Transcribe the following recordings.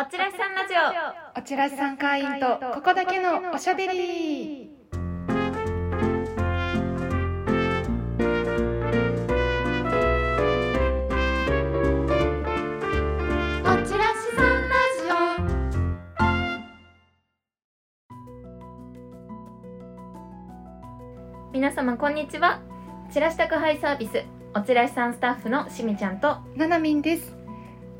おちらしさんラジオ。おちらしさん会員とここだけのおしゃべり。おちらしさんラジオ。皆様こんにちは。チラシ宅配サービスおちらしさんスタッフのしみちゃんとななみんです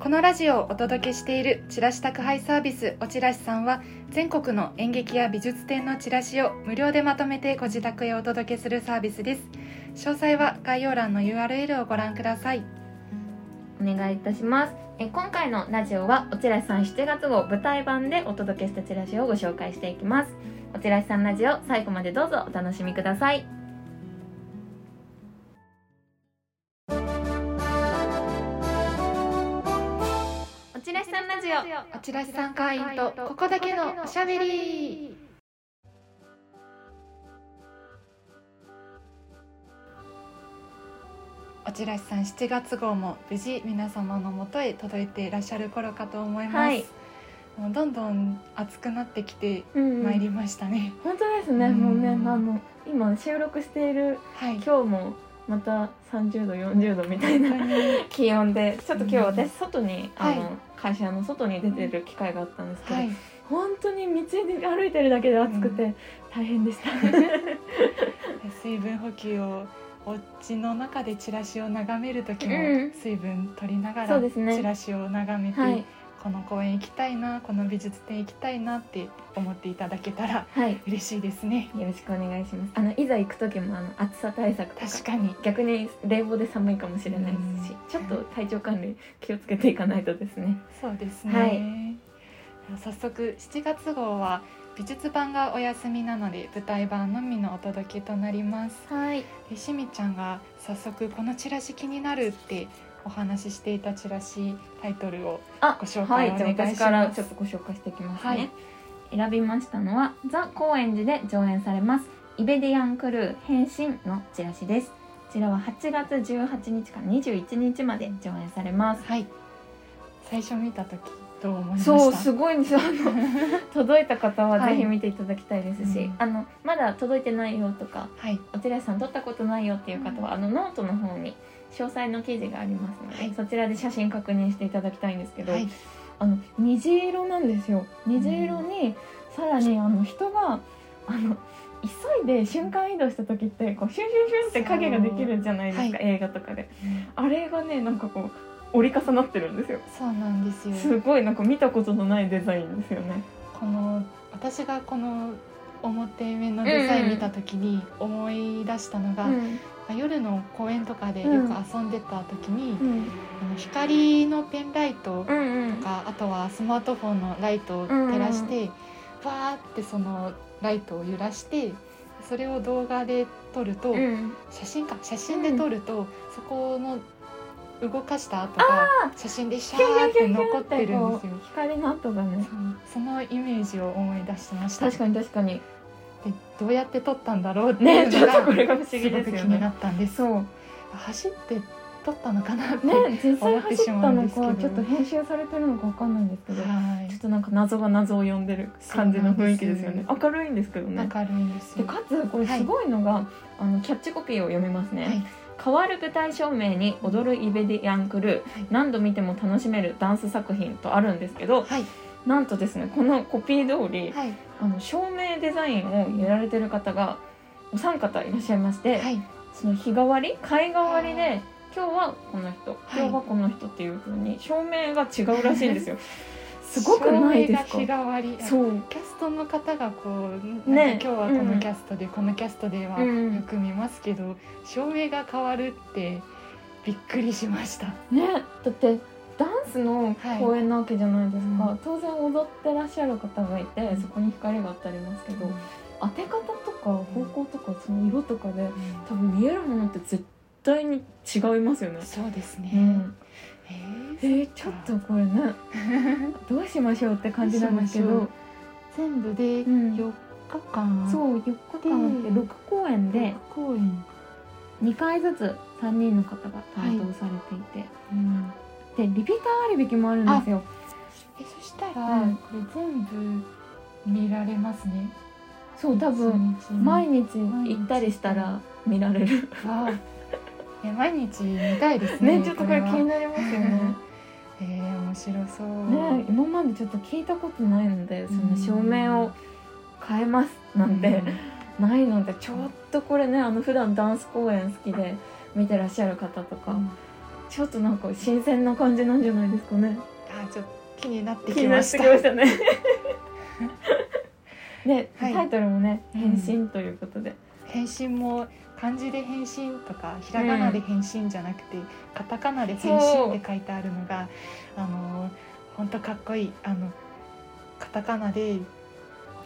このラジオをお届けしているチラシ宅配サービスおちらしさんは全国の演劇や美術展のチラシを無料でまとめてご自宅へお届けするサービスです。詳細は概要欄の URL をご覧ください。お願いいたします。え今回のラジオはおちらしさん7月号舞台版でお届けしたチラシをご紹介していきます。おちらしさんラジオ最後までどうぞお楽しみください。おちらしさん会員とここだけのおしゃべり。おちらしさん7月号も無事皆様のもとへ届いていらっしゃる頃かと思います、はい。もうどんどん暑くなってきてうんまいりましたね、本当ですね、うんもうねあの今収録しているはい。今日もまた30度40度みたいな気温でちょっと今日うん。私外に、あのはい。会社の外に出てる機会があったんですけど、はい。本当に道で歩いてるだけで暑くて大変でした、水分補給をお家の中でチラシを眺める時もうん。水分取りながらチラシを眺めて、はいこの公園行きたいなこの美術展行きたいなって思っていただけたらはい。嬉しいですね。よろしくお願いします。あのいざ行く時もあの暑さ対策とか確かに逆に冷房で寒いかもしれないですし、うん。ちょっと体調管理気をつけていかないとですね。そうですね、はい。早速7月号は美術版がお休みなので舞台版のみのお届けとなります。はい。でしみちゃんが早速このチラシ気になるってお話ししていたチラシタイトルをあご紹はい介お願いします。じゃあ私からちょっとご紹介していきますね、はい。選びましたのはザ・高円寺で上演されます。イベディアンクルー変身のチラシです。こちらは8月18日から21日まで上演されます。はい。最初見た時どう思いました？そうすごいんです。よあの 届いた方ははい。ぜひ見ていただきたいですし、うん。あのまだ届いてないよとかはい。お寺さん撮ったことないよっていう方は、あのノートの方に詳細の記事がありますので、はい。そちらで写真確認していただきたいんですけど、はい。あの虹色なんですよ。虹色に、さらにあの人があの急いで瞬間移動した時ってこうシュンシュンシュンって影ができるじゃないですか、は映画とかで。あれがねなんかこう折り重なってるんですよ。そうなんですよ。すごいなんか見たことのないデザインですよね。この私がこの表面のデザイン見た時に思い出したのが、うん夜の公園とかでよく遊んでた時に、うん。あの光のペンライトうんうん。とか、あとはスマートフォンのライトを照らして、わーってそのライトを揺らしてそれを動画で撮ると、うん。写真か写真で撮ると、そこの動かした跡が写真でシャーって残ってるんですよ。光の跡がねそのイメージを思い出してました。確かに確かにでどうやって撮ったんだろうっていうねちょっとのがこれが不思議ですよく気になねったんです。そう走って撮ったのかなって。思ってしまうんですけど。かちょっと編集されてるのかわかんないんですけどはい。ちょっとなんか謎が謎を呼んでる感じの雰囲気ですよね。明るいんですけどね。明るいんですよ。でかつこれすごいのが、あのキャッチコピーを読みますね、はい。変わる舞台照明に踊るイベディアンクルー。はい。何度見ても楽しめるダンス作品とあるんですけどはい。なんとですねこのコピー通りはいあの照明デザインをやられてる方がお三方いらっしゃいまして、はい。その日替わり会替わりで今日はこの人はい。今日はこの人っていう風に照明が違うらしいんですよ。すごくないですか？照明が日替わり。そう。キャストの方がこう、ね。今日はこのキャストで、このキャストではうんよく見ますけど、照明が変わるってびっくりしました。ね。だってダンスのはい公演なわけじゃないですか、うん。当然踊ってらっしゃる方がいてそこに光が当たりますけど、当て方とか方向とかその色とかで多分見えるものって絶対に違いますよね。そうですね。うん、ええー、ちょっとこれね どうしましょうって感じなんですけど全部でうん。4日間、そう4日間あってで6公演で公演、2回ずつ3人の方が担当されていて、うん、でリピーター割引もあるんですよ。えそしたらら、うん。これ全部見られますね。そう多分毎日行ったりしたら見られる。わあ。え毎日見たいですねねちょっとこれ気にはなりますよね。えー、面白そう。ね今までちょっと聞いたことないのでそのうん。照明を変えますなんてないのでちょっとこれねあの普段ダンス公演好きで見てらっしゃる方とか、うんちょっとなんか新鮮な感じなんじゃないですかね。あちょっと気になってきましてたね。で、はい。タイトルもね「うん。変身」ということで、返信も漢字で返信とかひらがなで返信じゃなくて、カタカナで返信って書いてあるのがあの本当かっこいいあのカタカナで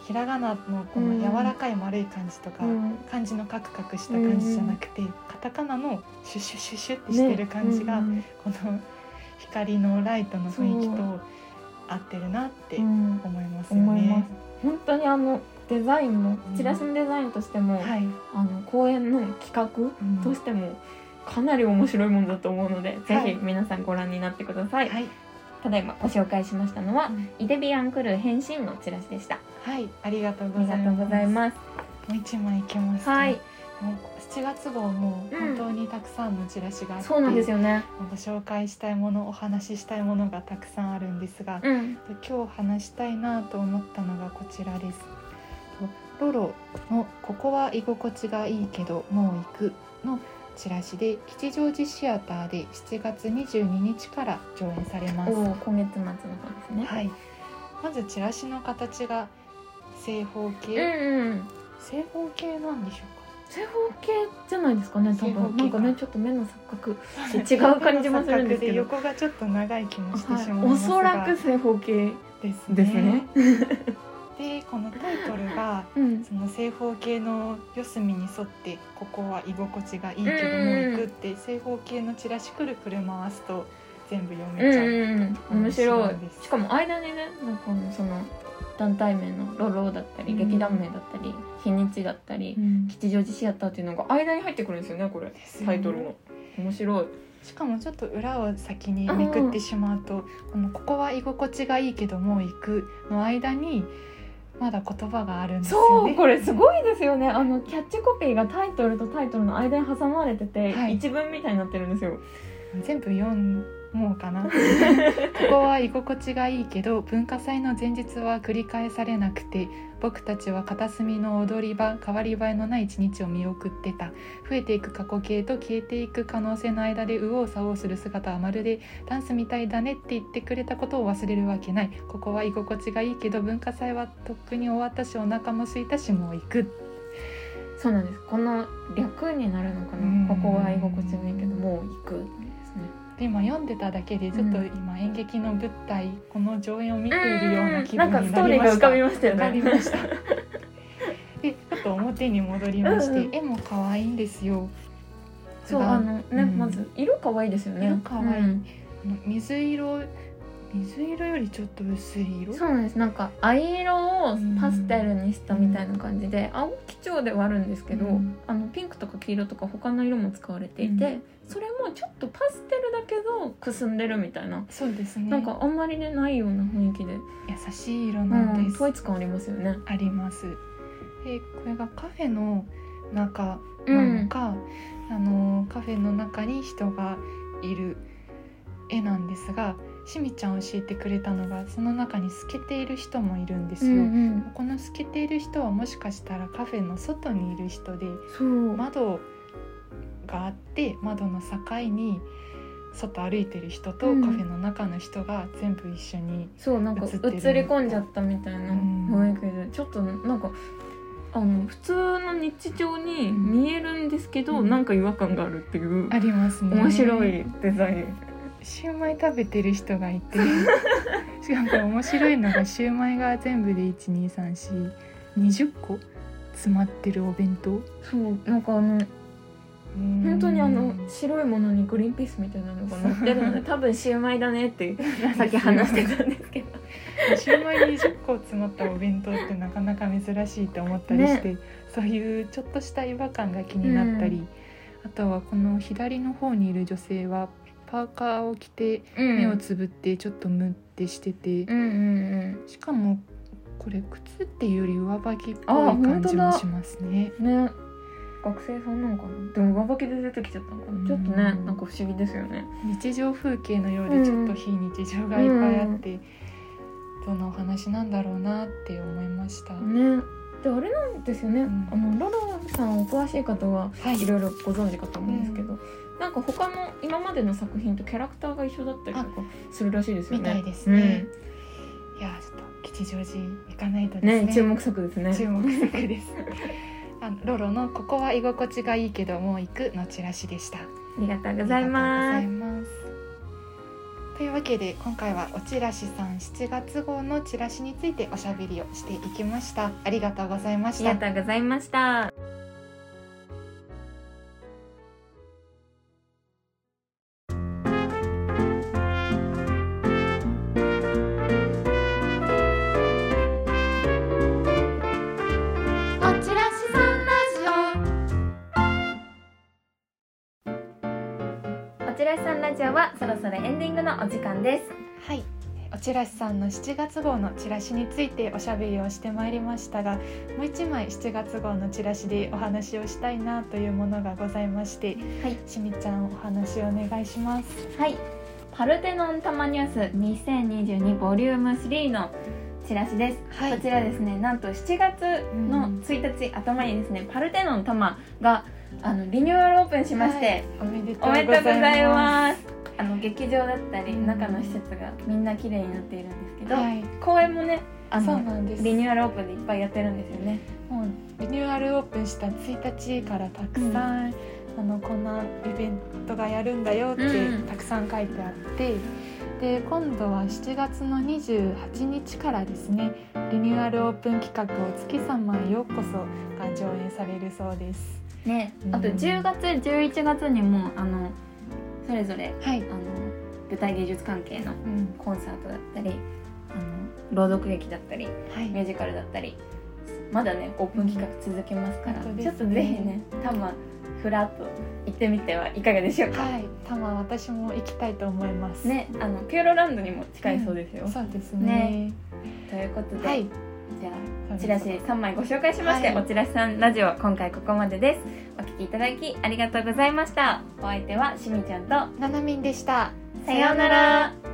ひらがなのこの柔らかい丸い感じとか、うん。漢字のカクカクした感じじゃなくて、カタカナのシュッシュッシュッシュッってしてる感じが、ねこの光のライトの雰囲気と合ってるなってうんう。ん思いますよね。本当にあのデザインもうん。チラシのデザインとしても、はい、あの公演の企画うんとしてもかなり面白いものだと思うので、はい。ぜひ皆さんご覧になってください、はい、ただいまご紹介しましたのは、うん。イデビアンクルー変身のチラシでしたはい、ありがとうあございます。もう一枚いけますか。はい、もう7月号もうん本当にたくさんのチラシがあって、そうなんですよねご紹介したいもの、お話ししたいものがたくさんあるんですが、うん今日話したいなと思ったのがこちらです。ロロのここは居心地がいいけどもう行くのチラシで吉祥寺シアターで7月22日から上演されます。今月末の方ですねはい。まずチラシの形が正方うん形、うん。正方形なんでしょうか？正方形じゃないですかね多分。なんかねちょっと目の錯覚。違う感じもするんですけど。横がちょっと長い気もしてしまいはい、おそらく正方形ですですね。でこのタイトルがうん。その正方形の四隅に沿ってここは居心地がいいけども行くって正方形のチラシくるくる回すと全部読うんめちゃう。面白い。しかも間にねなんかその団体名のロロだったり、うん。劇団名だったり日にちだったり、うん。吉祥寺シアターっていうのが間に入ってくるんですよねこれ。タイトルの。面白い。しかもちょっと裏を先にめくってしまうと「このここは居心地がいいけどもう行く」の間にまだ言葉があるんですよね。そうこれすごいですよね。あのキャッチコピーがタイトルとタイトルの間に挟まれてて、はい。一文みたいになってるんですよ。全部読もうかな。ここは居心地がいいけど文化祭の前日は繰り返されなくて僕たちは片隅の踊り場変わり映えのない一日を見送ってた。増えていく過去形と消えていく可能性の間で右往左往する姿はまるでダンスみたいだねって言ってくれたことを忘れるわけない。ここは居心地がいいけど文化祭はとっくに終わったしお腹も空いたしもう行く。そうなんです。この略になるのかうん。なここは居心地がいいけどもう行くですねで今読んでただけでちょっとうん。今演劇の舞台この上演を見ているような気なん。分にかストーリーなりましたが浮かびましたよわかりね。ました。で、ちょっと表に戻りまして、うんうん。絵も可愛いんですよ。そうあのね、うん。まず色可愛いですよね。色可愛い。水色、水色よりちょっと薄い色？そうなんですなんか藍色をパステルにしたみたいな感じで、青基調ではあるんですけど、うんあのピンクとか黄色とか他の色も使われていて、うんそれもちょっとパステルだけどくすんでるみたいな、そうですね。なんかあんまりねないような雰囲気で、優しい色うん、なんです。統一感ありますよね。あります。で、これがカフェの中うなのか、あのカフェの中に人がいる絵なんですが、しみちゃん教えてくれたのがその中に透けている人もいるんですよ。うんこの透けている人はもしかしたらカフェの外にいる人で窓があって窓の境に外歩いてる人とうん。カフェの中の人が全部一緒に、そうなんか映り込んじゃったみたいなうん。雰囲気でちょっとなんかあの普通の日常に見えるんですけど、うん。なんか違和感があるっていう、ありますね。面白いデザイン。シューマイ食べてる人がいて しかもこれ面白いのがシューマイが全部で123420個詰まってるお弁当。そうなんかあの本本当にあの白いものにグリーンピースみたいなのが乗ってるので 多分シューマイだねってさっき話してたんですけど。シューマイ20個詰まったお弁当ってなかなか珍しいと思ったりして、そういうちょっとした違和感が気になったり、うん。あとはこの左の方にいる女性はパーカーを着て目をつぶってちょっとムッてしてて、しかもこれ靴っていうより上履きっぽい感じもしますね。ね。学生さんなのかな。でも上履きで出てきちゃったのかな。ちょっとねうんなんか不思議ですよね。日常風景のようでちょっと非日常がいっぱいあって、どんなお話なんだろうなって思いました、ねであれなんですよね、ん。あのロロさんお詳しい方ははい。いろいろご存知かと思うんですけど、なんか他の今までの作品とキャラクターが一緒だったりとかするらしいですよね。みたいですね、いやちょっと吉祥寺行かないとね。ね注目作ですね。注目作です。あのロロのここは居心地がいいけどもう行くのチラシでした。ありがとうございますというわけで今回はおチラシさん7月号のチラシについておしゃべりをしていきました。ありがとうございました。ありがとうございました。そろそろエンディングのお時間です。はい。おチラシさんの7月号のチラシについておしゃべりをしてまいりましたがもう一枚7月号のチラシでお話をしたいなというものがございましてはい。しみちゃんお話をお願いします。はい。パルテノンタマニュース2022ボリューム3のチラシです、はこちらですねなんと7月の1日、頭にですねパルテノンタマがあのリニューアルオープンしまして、はい。おめでとうございす。ますあの劇場だったりうん。中の施設がみんな綺麗になっているんですけど、はい。公演もねあそうのなんです。リニューアルオープンでいっぱいやってるんですよね。もうリニューアルオープンした1日からたくさん、あのこんなイベントがやるんだよってうん。たくさん書いてあって、で今度は7月の28日からですねリニューアルオープン企画「お月様へようこそ」が上演されるそうです。ね。うん。あと10月11月にもあのそれぞれはい、あの舞台芸術関係のうん。コンサートだったりあの朗読劇だったりはい。ミュージカルだったりまだねオープン企画続きますから、ね。ちょっとぜひね多分ふらっと行ってみてはいかがでしょうか、はい、たま私も行きたいと思います。ねあのピューロランドにも近いそうですよ、そうですね。ということで、はい、じゃあチラシ3枚ご紹介しまして、はい。おチラシさんラジオ今回ここまでです。お聞きいただきありがとうございました。お相手はしみちゃんとななみんでした。さようなら